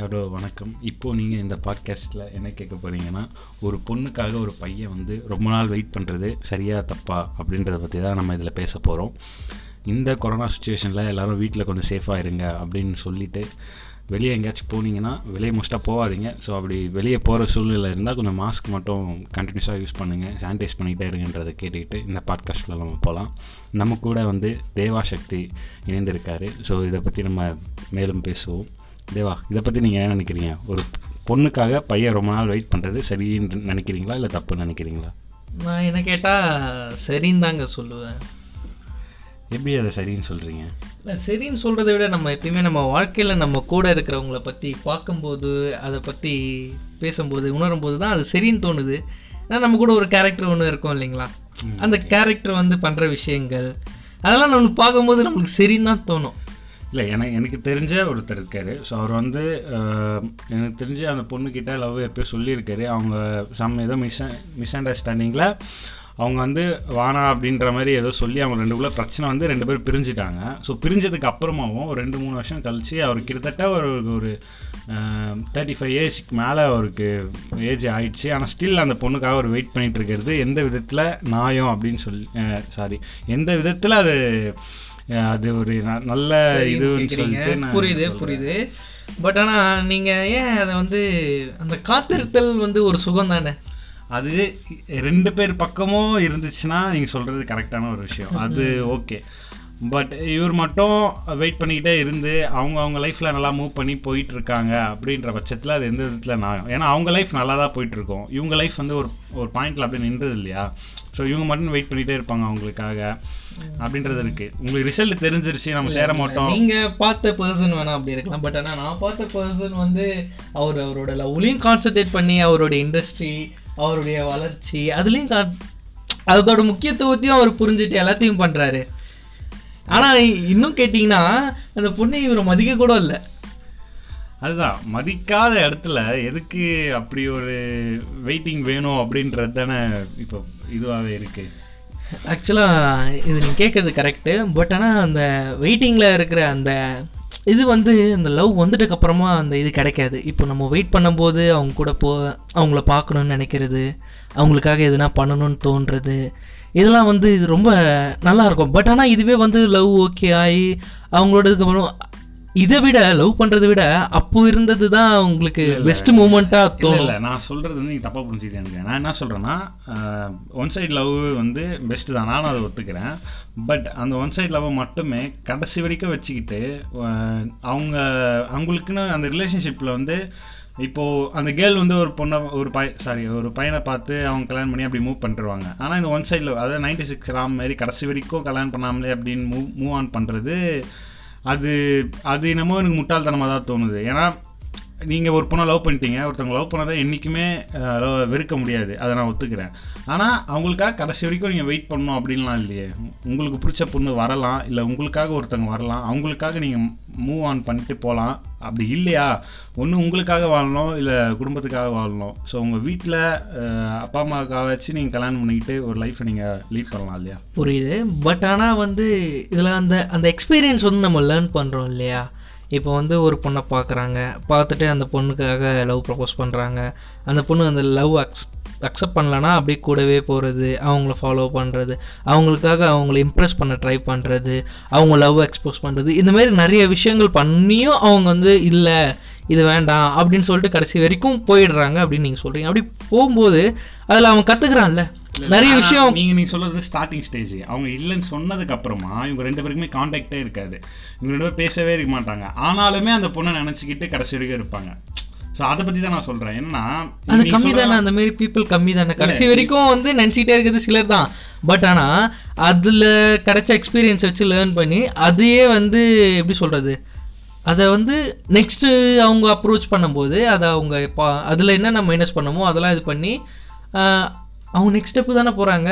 Hello வணக்கம். இப்போது நீங்கள் இந்த பாட்காஸ்ட்டில் என்ன கேட்க போகிறீங்கன்னா ஒரு பொண்ணுக்காக ஒரு பையன் வந்து ரொம்ப நாள் வெயிட் பண்ணுறது சரியா தப்பா அப்படின்றத பற்றி தான் நம்ம இதில் பேச போகிறோம் இந்த கொரோனா சுச்சுவேஷனில் எல்லோரும் வீட்டில் கொஞ்சம் சேஃபாக இருங்க அப்படின்னு சொல்லிவிட்டு வெளியே எங்கேயாச்சும் போனீங்கன்னா வெளியே மோஸ்ட்டாக போகாதீங்க. ஸோ அப்படி வெளியே போகிற சூழ்நிலை இருந்தால் கொஞ்சம் மாஸ்க் மட்டும் கண்டினியூஸாக யூஸ் பண்ணுங்கள் சானிடைஸ் பண்ணிகிட்டே இருங்கன்றதை கேட்டுக்கிட்டு இந்த பாட்காஸ்ட்டில் நம்ம போகலாம் நம்ம கூட வந்து தேவா சக்தி இணைந்திருக்காரு. ஸோ இதை பற்றி நம்ம மேலும் பேசுவோம். தேவா இதை பற்றி நீங்கள் என்ன நினைக்கிறீங்க? ஒரு பொண்ணுக்காக பையன் ரொம்ப நாள் வெயிட் பண்ணுறது சரின்னு நினைக்கிறீங்களா இல்லை தப்புன்னு நினைக்கிறீங்களா? நான் என்ன கேட்டால் சரின்னு தாங்க சொல்லுவேன். எப்படி அதை சரின்னு சொல்கிறீங்க இல்ல, சரின்னு சொல்கிறத விட நம்ம எப்பயுமே நம்ம வாழ்க்கையில் நம்ம கூட இருக்கிறவங்கள பற்றி பார்க்கும்போது அதை பற்றி பேசும்போது உணரும்போது தான் அது சரின்னு தோணுது. ஏன்னா நம்ம கூட ஒரு கேரக்டர் ஒன்று இருக்கும் இல்லைங்களா? அந்த கேரக்டர் வந்து பண்ணுற விஷயங்கள் அதெல்லாம் நம்மளுக்கு பார்க்கும்போது நம்மளுக்கு சரின்னு தான் தோணும். இல்லை எனக்கு எனக்கு தெரிஞ்ச ஒருத்தர் இருக்கார். ஸோ அவர் வந்து எனக்கு தெரிஞ்ச அந்த பொண்ணுக்கிட்ட லவ் எப்பயோ சொல்லியிருக்காரு. அவங்க சம் ஏதோ மிஸ் மிஸ் அண்டர்ஸ்டாண்டிங்கில் அவங்க வந்து வானா அப்படின்ற மாதிரி ஏதோ சொல்லி அவங்க ரெண்டுக்குள்ளே பிரச்சனை வந்து ரெண்டு பேரும் பிரிஞ்சுட்டாங்க. ஸோ பிரிஞ்சதுக்கு அப்புறமாவும் ஒரு ரெண்டு மூணு வருஷம் கழிச்சு அவர் கிட்டத்தட்ட ஒரு ஒரு தேர்ட்டி ஃபைவ் ஏஜ்க்கு மேலே அவருக்கு ஏஜ் ஆயிடுச்சு. ஆனால் ஸ்டில் அந்த பொண்ணுக்காக அவர் வெயிட் பண்ணிகிட்டு இருக்கிறது எந்த விதத்தில் நாயம் அப்படின்னு சொல்லி சாரி எந்த விதத்தில் அது அது ஒரு நல்ல இதுன்னு புரியுது. புரியுது. பட் ஆனால் நீங்கள் ஏன் அதை வந்து அந்த காத்திருத்தல் வந்து ஒரு சுகம் தானே? அது ரெண்டு பேர் பக்கமும் இருந்துச்சுன்னா நீங்கள் சொல்கிறது கரெக்டான ஒரு விஷயம். அது ஓகே பட் இவர் மட்டும் வெயிட் பண்ணிக்கிட்டே இருந்து அவங்க அவங்க லைஃப்பில் நல்லா மூவ் பண்ணி போயிட்டு இருக்காங்க அப்படின்ற பட்சத்தில் அது எந்த விதத்தில் நான் ஏன்னா அவங்க லைஃப் நல்லா தான் போயிட்டு இருக்கும் இவங்க லைஃப் வந்து ஒரு ஒரு பாயிண்ட்ல அப்படியே நின்றது இல்லையா? ஸோ இவங்க மட்டும் வெயிட் பண்ணிகிட்டே இருப்பாங்க அவங்களுக்காக அப்படின்றது இருக்கு. உங்களுக்கு ரிசல்ட் தெரிஞ்சிருச்சு நம்ம சேர மாட்டோம். நீங்க பார்த்த பர்சன் வேணா அப்படி இருக்கலாம். பட் ஆனா நான் பார்த்த பர்சன் வந்து அவர் அவரோட லவ்லையும் கான்சென்ட்ரேட் பண்ணி அவருடைய இண்டஸ்ட்ரி அவருடைய வளர்ச்சி அதுலயும் கா- அதோட முக்கியத்துவத்தையும் அவர் புரிஞ்சுட்டு எல்லாத்தையும் பண்றாரு. ஆனா இன்னும் கேட்டிங்கன்னா அந்த பொண்ணு இவரை மதிக்க கூட இல்லை. அதுதான் மதிக்காத இடத்துல எதுக்கு அப்படி ஒரு வெயிட்டிங் வேணும் அப்படின்றது தானே இப்போ இதுவாகவே இருக்கு. ஆக்சுவலாக இது நீங்கள் கேட்குறது கரெக்டு பட் ஆனால் அந்த வெயிட்டிங்கில் இருக்கிற அந்த இது வந்து இந்த லவ் வந்துட்டுக்கு அப்புறமா அந்த இது கிடைக்காது. இப்போ நம்ம வெயிட் பண்ணும்போது அவங்க கூட போ அவங்கள பார்க்கணுன்னு நினைக்கிறது அவங்களுக்காக எதுனா பண்ணணும்னு தோன்றது இதெல்லாம் வந்து இது ரொம்ப நல்லா இருக்கும். பட் ஆனால் இதுவே வந்து லவ் ஓகே ஆகி அவங்களோட இதுக்கப்புறம் இதை விட லவ் பண்ணுறதை விட அப்போ இருந்தது தான் உங்களுக்கு பெஸ்ட் மூமெண்ட்டாக இல்ல. தோணும் இல்ல நான் சொல்றது வந்து நீங்க தப்பா புரிஞ்சுக்கிட்டேன் நான் என்ன சொல்றேன்னா ஒன் சைடு லவ் வந்து பெஸ்ட் தான். நானும் அதை ஒத்துக்கிறேன். பட் அந்த ஒன் சைடு லவ் மட்டுமே கடைசி வரைக்கும் வச்சுக்கிட்டு அவங்க அவங்களுக்குன்னு அந்த ரிலேஷன்ஷிப்பில் வந்து இப்போ அந்த கேர்ள் வந்து ஒரு பொண்ணை ஒரு பை சாரி ஒரு பையனை பார்த்து அவங்க கல்யாணம் பண்ணி அப்படி மூவ் பண்ணிருவாங்க. ஆனால் இந்த ஒன் சைடில் அதாவது நைன்டி சிக்ஸ் ராம் மாதிரி கடைசி வரைக்கும் கல்யாணம் பண்ணாமலே அப்படின்னு மூவ் மூவ் ஆன் பண்ணுறது அது அது என்னமோ எனக்கு முட்டாள்தனமாக தான் தோணுது. ஏன்னா நீங்கள் ஒரு பொண்ணை லவ் பண்ணிட்டீங்க ஒருத்தவங்க லவ் பண்ணதை என்றைக்குமே வெறுக்க முடியாது. அதை நான் ஒத்துக்கிறேன். ஆனால் அவங்களுக்காக கடைசி வரைக்கும் நீங்கள் வெயிட் பண்ணணும் அப்படின்லாம் இல்லையே. உங்களுக்கு பிடிச்ச பொண்ணு வரலாம் இல்லை உங்களுக்காக ஒருத்தவங்க வரலாம் அவங்களுக்காக நீங்கள் மூவ் ஆன் பண்ணிட்டு போகலாம் அப்படி இல்லையா? ஒன்று உங்களுக்காக வாழணும் இல்லை குடும்பத்துக்காக வாழணும். ஸோ உங்கள் வீட்டில் அப்பா அம்மாவுக்காக வச்சு நீங்கள் கல்யாணம் பண்ணிக்கிட்டு ஒரு லைஃப்பை நீங்கள் லீட் பண்ணலாம் இல்லையா? புரியுது. பட் ஆனால் வந்து இதில் அந்த அந்த எக்ஸ்பீரியன்ஸ் வந்து நம்ம லேர்ன் பண்ணுறோம் இல்லையா? இப்போ வந்து ஒரு பொண்ணை பார்க்குறாங்க. பார்த்துட்டு அந்த பொண்ணுக்காக லவ் ப்ரப்போஸ் பண்ணுறாங்க அந்த பொண்ணு அந்த லவ் அக்ஸ் அக்செப்ட் பண்ணலன்னா அப்படியே கூடவே போகிறது அவங்கள ஃபாலோ பண்ணுறது அவங்களுக்காக அவங்கள இம்ப்ரெஸ் பண்ண ட்ரை பண்ணுறது அவங்க லவ் எக்ஸ்போஸ் பண்ணுறது இந்தமாரி நிறைய விஷயங்கள் பண்ணியும் அவங்க வந்து இல்லை இது வேண்டாம் அப்படின்னு சொல்லிட்டு கடைசி வரைக்கும் போயிடுறாங்க அப்படின்னு நீங்கள் சொல்கிறீங்க அப்படி போகும்போது அதில் அவன் கற்றுக்குறான்ல நிறைய ஆனா, விஷயம் நீங்க நீங்க சொல்றது ஸ்டார்டிங் ஸ்டேஜ் அவங்க இல்லைன்னு சொன்னதுக்கு அப்புறமா இவங்க ரெண்டு பேருக்குமே கான்டாக்டே இருக்காது. இவங்க ரெண்டு பேரும் பேசவே இருக்க மாட்டாங்க. ஆனாலுமே அந்த பொண்ணை நினைச்சுக்கிட்டு கடைசி வரைக்கும் இருப்பாங்க. ஸோ அதை பத்தி தான் நான் சொல்றேன். என்னன்னா அது கம்மி தானே அந்த மாதிரி பீப்புள் கம்மி தானே. கடைசி வரைக்கும் வந்து நினச்சிக்கிட்டே இருக்கிறது சிலர் தான். பட் ஆனால் அதில் கிடைச்ச எக்ஸ்பீரியன்ஸ் வச்சு லேர்ன் பண்ணி அதையே வந்து எப்படி சொல்கிறது அதை வந்து நெக்ஸ்ட்டு அவங்க அப்ரோச் பண்ணும்போது அதை அவங்க அதில் என்னென்ன மைனஸ் பண்ணமோ அதெல்லாம் இது பண்ணி அவங்க நெக்ஸ்ட் ஸ்டெப்பு தானே போகிறாங்க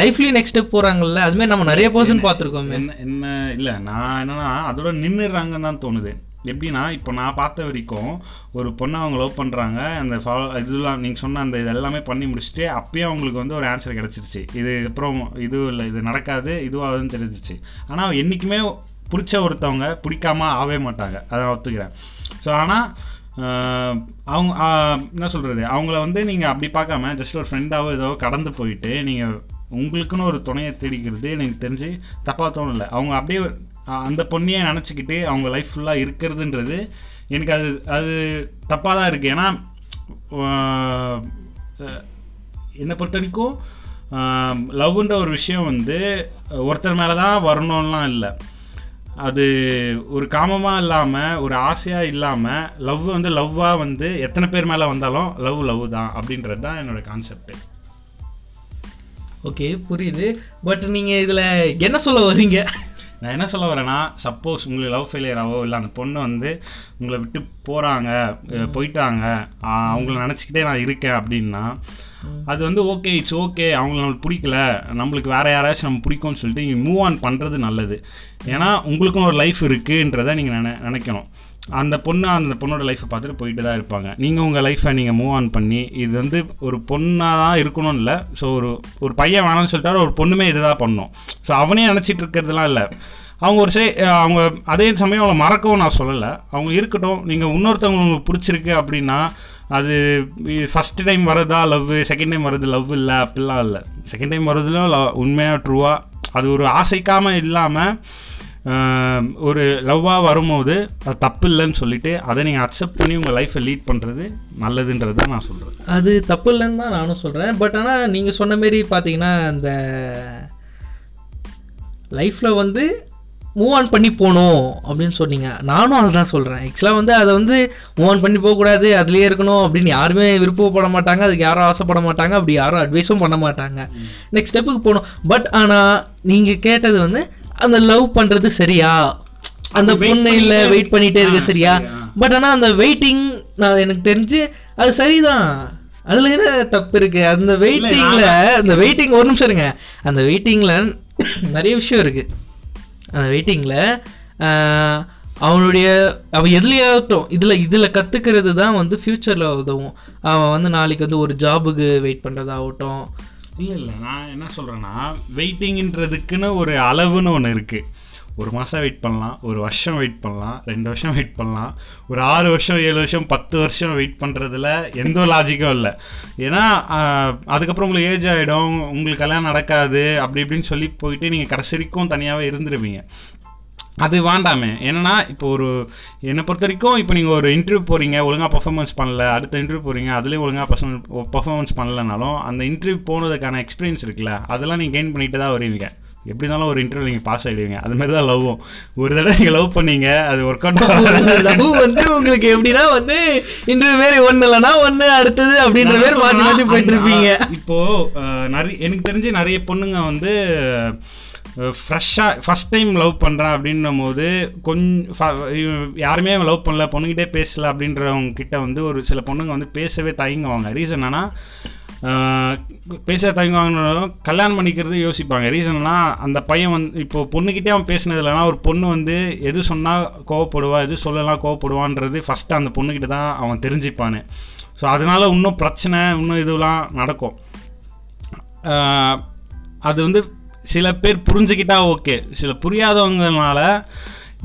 லைஃப்லேயும் நெக்ஸ்ட் ஸ்டெப் போகிறாங்கல்ல அதுமாதிரி நம்ம நிறைய பர்சன் பார்த்துருக்கோமே. என்ன என்ன இல்ல நான் என்னன்னா அதோட நின்றுறாங்கன்னு தான் தோணுது. எப்படின்னா இப்போ நான் பார்த்த வரைக்கும் ஒரு பொண்ணை அவங்க லவ் பண்ணுறாங்க அந்த ஃபாலோ இதெல்லாம் நீங்கள் சொன்ன அந்த இது எல்லாமே பண்ணி முடிச்சுட்டு அப்பயே அவங்களுக்கு வந்து ஒரு ஆன்சர் கிடச்சிருச்சு. இது அப்புறம் இது இல்லை இது நடக்காது இதுவாகுதுன்னு தெரிஞ்சிச்சு ஆனால் என்றைக்குமே பிடிச்ச ஒருத்தவங்க பிடிக்காம ஆகவே மாட்டாங்க. அதை நான் ஒத்துக்கிறேன். ஸோ ஆனால் அவங்க என்ன சொல்கிறது அவங்கள வந்து நீங்கள் அப்படி பார்க்காம ஜஸ்ட் ஒரு ஃப்ரெண்டாவோ ஏதோ கடந்து போயிட்டு நீங்கள் உங்களுக்குன்னு ஒரு துணையை தேடிக்கிறது எனக்கு தெரிஞ்சு தப்பாக தோணலை. அவங்க அப்படியே அந்த பொண்ணையே நினச்சிக்கிட்டு அவங்க லைஃப் ஃபுல்லாக இருக்கிறதுன்றது எனக்கு அது அது தப்பாக தான் இருக்குது ஏன்னா என்னை பொறுத்த வரைக்கும் லவ்ன்ற ஒரு விஷயம் வந்து ஒருத்தர் மேலே தான் வரணும்லாம் இல்லை. அது ஒரு காமமாக இல்லாமல் ஒரு ஆசையாக இல்லாமல் லவ் வந்து லவ்வாக வந்து எத்தனை பேர் மேலே வந்தாலும் லவ் லவ் தான் அப்படின்றது தான் என்னோட கான்செப்ட் ஓகே புரியுது. பட் நீங்கள் இதில் என்ன சொல்ல வரீங்க நான் என்ன சொல்ல வரேன்னா சப்போஸ் உங்களுக்கு லவ் ஃபெயிலியர் ஆவோ இல்லை அந்த பொண்ணு வந்து உங்களை விட்டு போகிறாங்க போயிட்டாங்க அவங்கள நினச்சிக்கிட்டே நான் இருக்கேன் அப்படின்னா அது வந்து ஓகே இட்ஸ் ஓகே அவங்கள நம்மளுக்கு பிடிக்கல நம்மளுக்கு வேற யாராச்சும் நம்ம பிடிக்கும்னு சொல்லிட்டு நீங்கள் மூவ் ஆன் பண்ணுறது நல்லது. ஏன்னா உங்களுக்கும் ஒரு லைஃப் இருக்குன்றதை நீங்கள் நினை நினைக்கணும். அந்த பொண்ணு அந்த பொண்ணோட லைஃப்பை பார்த்துட்டு போயிட்டு தான் இருப்பாங்க. நீங்கள் உங்கள் லைஃப்பை நீங்கள் மூவ் ஆன் பண்ணி இது வந்து ஒரு பொண்ணாக தான் இருக்கணும்னு இல்லை. ஸோ ஒரு ஒரு பையன் வேணாம்னு சொல்லிட்டாரு ஒரு பொண்ணுமே இதுதான் பண்ணும். ஸோ அவனே நினச்சிட்டு இருக்கிறதுலாம் இல்லை. அவங்க ஒரு சே அவங்க அதே சமயம் அவங்கள மறக்கவும் நான் சொல்லலை. அவங்க இருக்கட்டும். நீங்கள் இன்னொருத்தவங்க உங்களுக்கு பிடிச்சிருக்கு அப்படின்னா அது ஃபஸ்ட் டைம் வரதா லவ் செகண்ட் டைம் வரது லவ் இல்லை அப்படிலாம் இல்லை. செகண்ட் டைம் வர்றதுலாம் உண்மையாக ட்ரூவாக அது ஒரு ஆசைக்காமல் இல்லாமல் ஒரு லவ்வாக வரும்போது அது தப்பு இல்லைன்னு சொல்லிட்டு அதை நீங்கள் அக்செப்ட் பண்ணி உங்கள் லைஃப்பை லீட் பண்ணுறது நல்லதுன்றது தான் நான் சொல்கிறேன் அது தப்பு இல்லைன்னு தான் நானும் சொல்கிறேன் பட் ஆனால் நீங்கள் சொன்ன மாரி பார்த்தீங்கன்னா அந்த லைஃப்பில் வந்து மூவ் ஆன் பண்ணி போகணும் அப்படின்னு சொன்னீங்க. நானும் அதுதான் சொல்கிறேன் ஆக்சுவலாக வந்து அதை வந்து மூவ் ஆன் பண்ணி போகக்கூடாது அதுலேயே இருக்கணும் அப்படின்னு யாருமே விருப்பப்பட மாட்டாங்க. அதுக்கு யாரும் ஆசைப்பட மாட்டாங்க. அப்படி யாரும் அட்வைஸும் பண்ண மாட்டாங்க. நெக்ஸ்ட் ஸ்டெப்புக்கு போகணும். பட் ஆனால் நீங்கள் கேட்டது வந்து அந்த லவ் பண்ணுறது சரியா? அந்த பொண்ணு இல்லை வெயிட் பண்ணிட்டே இருக்க சரியா. பட் ஆனால் அந்த வெயிட்டிங் நான் எனக்கு தெரிஞ்சு அது சரிதான். அதுல என்ன தப்பு இருக்கு? அந்த வெயிட்டிங்ல அந்த வெயிட்டிங் ஒரு நிமிஷம் இருங்க. அந்த வெயிட்டிங்ல நிறைய விஷயம் இருக்கு. அந்த வெயிட்டிங்ல அவனுடைய அவன் எதுலையாகட்டும் இதில் இதில் கற்றுக்கிறது தான் வந்து ஃப்யூச்சரில் உதவும். அவன் வந்து நாளைக்கு வந்து ஒரு ஜாபுக்கு வெயிட் பண்ணுறதாகட்டும் இல்லை இல்லை நான் என்ன சொல்கிறேன்னா வெயிட்டிங்கன்றதுக்குன்னு ஒரு அளவுன்னு ஒன்று இருக்குது ஒரு மாதம் வெயிட் பண்ணலாம் ஒரு வருஷம் வெயிட் பண்ணலாம் ரெண்டு வருஷம் வெயிட் பண்ணலாம் ஒரு ஆறு வருஷம் ஏழு வருஷம் பத்து வருஷம் வெயிட் பண்ணுறதுல எந்த லாஜிக்கும் இல்லை. ஏன்னா அதுக்கப்புறம் உங்களுக்கு ஏஜ் ஆகிடும் உங்களுக்கு கல்யாணம் நடக்காது அப்படி இப்படின்னு சொல்லி போயிட்டு நீங்கள் கடைசி வரைக்கும் தனியாகவே இருந்துருவீங்க. அது வேண்டாமே. என்னன்னா இப்போ ஒரு என்னை பொறுத்த வரைக்கும் இப்போ நீங்கள் ஒரு இன்டர்வியூ போகிறீங்க ஒழுங்காக பர்ஃபார்மன்ஸ் பண்ணல அடுத்த இன்டர்வியூ போகிறீங்க அதுலேயும் ஒழுங்காக பர்ஃபார்மன்ஸ் பண்ணலனாலும் அந்த இன்டர்வியூ போனதுக்கான எக்ஸ்பீரியன்ஸ் இருக்குல்ல அதெல்லாம் நீங்கள் கெயின் பண்ணிட்டு தான் வருவீங்க. எப்படி இருந்தாலும் ஒரு இன்டர்வியூ நீங்கள் பாஸ் ஆகிடுவீங்க அது மாதிரி தான் லவ்வும் ஒரு தடவை நீங்கள் லவ் பண்ணீங்க அது ஒர்க் அவுட் லவ் வந்து உங்களுக்கு எப்படின்னா வந்து இன்று பேர் ஒன்று இல்லைன்னா ஒன்று அடுத்தது அப்படின்ற பேர் மாற்றி மாற்றி போயிட்டு இருப்பீங்க. இப்போ அஹ், நிறைய எனக்கு தெரிஞ்சு நிறைய பொண்ணுங்க வந்து ஃப்ரெஷ்ஷாக ஃபஸ்ட் டைம் லவ் பண்ணுறான் அப்படின்னும் போது கொஞ்சம் யாருமே லவ் பண்ணல பொண்ணுக்கிட்டே பேசல அப்படின்றவங்க கிட்ட வந்து ஒரு சில பொண்ணுங்க வந்து பேசவே தயங்குவாங்க. ரீசன் என்னன்னா பேச தயங்குவாங்கனாலும் கல்யாணம் பண்ணிக்கிறது யோசிப்பாங்க. ரீசன்னா அந்த பையன் வந்து இப்போ பொண்ணுக்கிட்டே அவன் பேசினது ஒரு பொண்ணு வந்து எது சொன்னால் கோவப்படுவா எது சொல்லலாம் கோவப்படுவான்றது ஃபஸ்ட்டு அந்த பொண்ணுக்கிட்ட தான் அவன் தெரிஞ்சுப்பானு. ஸோ அதனால் இன்னும் பிரச்சனை இன்னும் இதுலாம் நடக்கும். அது வந்து சில பேர் புரிஞ்சுக்கிட்டா ஓகே. சில புரியாதவங்கனால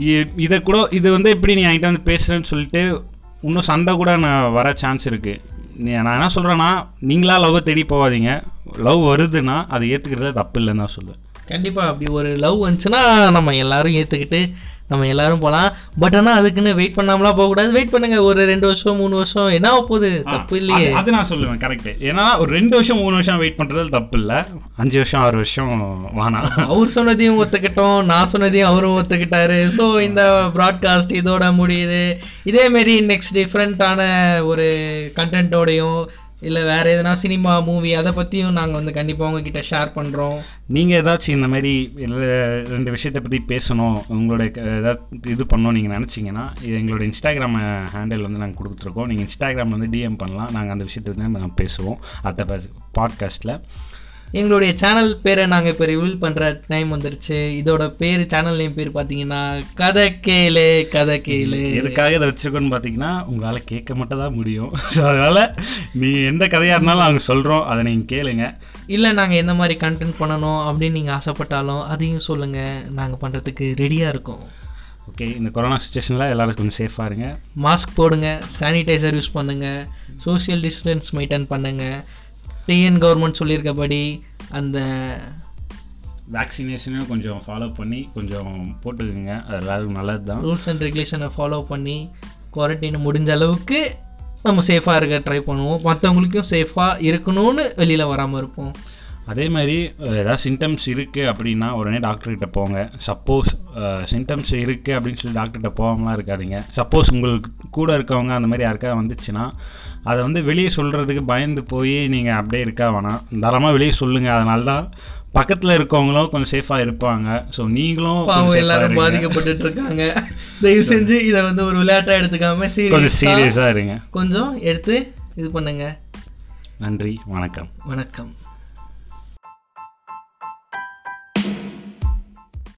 இ- இதை கூட இது வந்து எப்படி நீ என்கிட்ட வந்து பேசுகிறேன்னு சொல்லிட்டு இன்னும் சண்டை கூட நான் வர சான்ஸ் இருக்குது நீ நான் என்ன சொல்கிறேன்னா நீங்களா லவ் தேடி போகாதீங்க. லவ் வருதுன்னா அதை ஏற்றுக்கிறது தப்பு இல்லைன்னு தான் சொல்லுவேன் கண்டிப்பாக அப்படி ஒரு லவ் வந்துச்சுன்னா நம்ம எல்லாரும் ஏற்றுக்கிட்டு நம்ம எல்லாரும் போகலாம் பட் ஆனால் அதுக்குன்னு வெயிட் பண்ணாமலாம் போகக்கூடாது. வெயிட் பண்ணுங்க. ஒரு ரெண்டு வருஷம் மூணு வருஷம் என்ன போகுது? தப்பு இல்லையே. அது- நான் சொல்லுவேன் கரெக்ட் ஏன்னா ஒரு ரெண்டு வருஷம் மூணு வருஷம் வெயிட் பண்ணுறது தப்பு இல்லை. அஞ்சு வருஷம் ஆறு வருஷம் வேணாம். அவர் சொன்னதையும் ஒத்துக்கிட்டோம். நான் சொன்னதையும் அவரும் ஒத்துக்கிட்டாரு. ஸோ இந்த ப்ராட்காஸ்ட் இதோட முடியுது. இதே மாரி நெக்ஸ்ட் டிஃப்ரெண்ட்டான ஒரு கண்டென்ட்டோடையும் இல்லை வேறு எதுனா சினிமா மூவி அதை பற்றியும் நாங்கள் வந்து கண்டிப்பாக உங்ககிட்ட ஷேர் பண்ணுறோம் நீங்கள் ஏதாச்சும் இந்த மாதிரி ரெண்டு விஷயத்தை பற்றி பேசணும் உங்களோட க- ஏதாவது இது பண்ணணும் நீங்கள் நினச்சிங்கன்னா இது எங்களோட இன்ஸ்டாகிராம் ஹேண்டில் வந்து நாங்கள் கொடுத்துருக்கோம். நீங்கள் இன்ஸ்டாகிராமில் வந்து டிஎம் பண்ணலாம். நாங்கள் அந்த விஷயத்தை வந்து நாங்கள் பேசுவோம். அடுத்த பாட்காஸ்ட்டில் எங்களுடைய சேனல் பேரை நாங்கள் இப்போ ரிவீல் பண்ணுற டைம் வந்துருச்சு. இதோட பேர் சேனல் நேம் பேர் பார்த்தீங்கன்னா கதை கேளு கதை கேளு. எதுக்காக இதை வச்சுருக்கோன்னு பார்த்தீங்கன்னா உங்களால் கேட்க மட்டும் தான் முடியும். ஸோ அதனால் நீ எந்த கதையாக இருந்தாலும் நாங்கள் சொல்கிறோம் அதை நீங்கள் கேளுங்க. இல்லை நாங்கள் எந்த மாதிரி கண்டென்ட் பண்ணணும் அப்படின்னு நீங்கள் ஆசைப்பட்டாலும் அதையும் சொல்லுங்கள் நாங்கள் பண்ணுறதுக்கு ரெடியாக இருக்கோம். ஓகே இந்த கொரோனா சுச்சுவேஷனில் எல்லாரும் கொஞ்சம் சேஃபாக இருங்க. மாஸ்க் போடுங்க சானிடைசர் யூஸ் பண்ணுங்க சோஷியல் டிஸ்டன்ஸ் மெயின்டைன் பண்ணுங்க. டிஎன் கவர்மெண்ட் சொல்லியிருக்கபடி அந்த வேக்சினேஷனையும் கொஞ்சம் ஃபாலோ பண்ணி கொஞ்சம் போட்டுக்குங்க. அது எல்லாருக்கும் நல்லது தான் ரூல்ஸ் அண்ட் ரெகுலேஷனை ஃபாலோ பண்ணி குவாரண்டைனை முடிஞ்ச அளவுக்கு நம்ம சேஃபாக இருக்க ட்ரை பண்ணுவோம். மற்றவங்களுக்கும் சேஃபாக இருக்கணும்னு வெளியில் வராமல் இருப்போம். அதே மாதிரி ஏதாவது சிம்டம்ஸ் இருக்குது அப்படின்னா உடனே டாக்டர்கிட்ட போங்க. சப்போஸ் சிம்டம்ஸ் இருக்குது அப்படின்னு சொல்லி டாக்டர்கிட்ட போகாமலாம் இருக்காதீங்க. சப்போஸ் உங்களுக்கு கூட இருக்கவங்க அந்த மாதிரி யாருக்காவது வந்துச்சுன்னா அதை வந்து வெளியே சொல்கிறதுக்கு பயந்து போய் நீங்கள் அப்படியே இருக்கா வேணாம். தாராளமாக வெளியே சொல்லுங்கள் அதனால தான் பக்கத்தில் இருக்கவங்களும் கொஞ்சம் சேஃபாக இருப்பாங்க. ஸோ நீங்களும் ஆ எல்லாரும் இருங்க. பாதிக்கப்பட்டுட்டு இருக்காங்க. தயவு செஞ்சு இதை வந்து ஒரு விளையாட்டா எடுத்துக்காம கொஞ்சம் சீரியஸா சீரியஸாக இருங்க. கொஞ்சம் எடுத்து இது பண்ணுங்க. நன்றி. வணக்கம். வணக்கம்.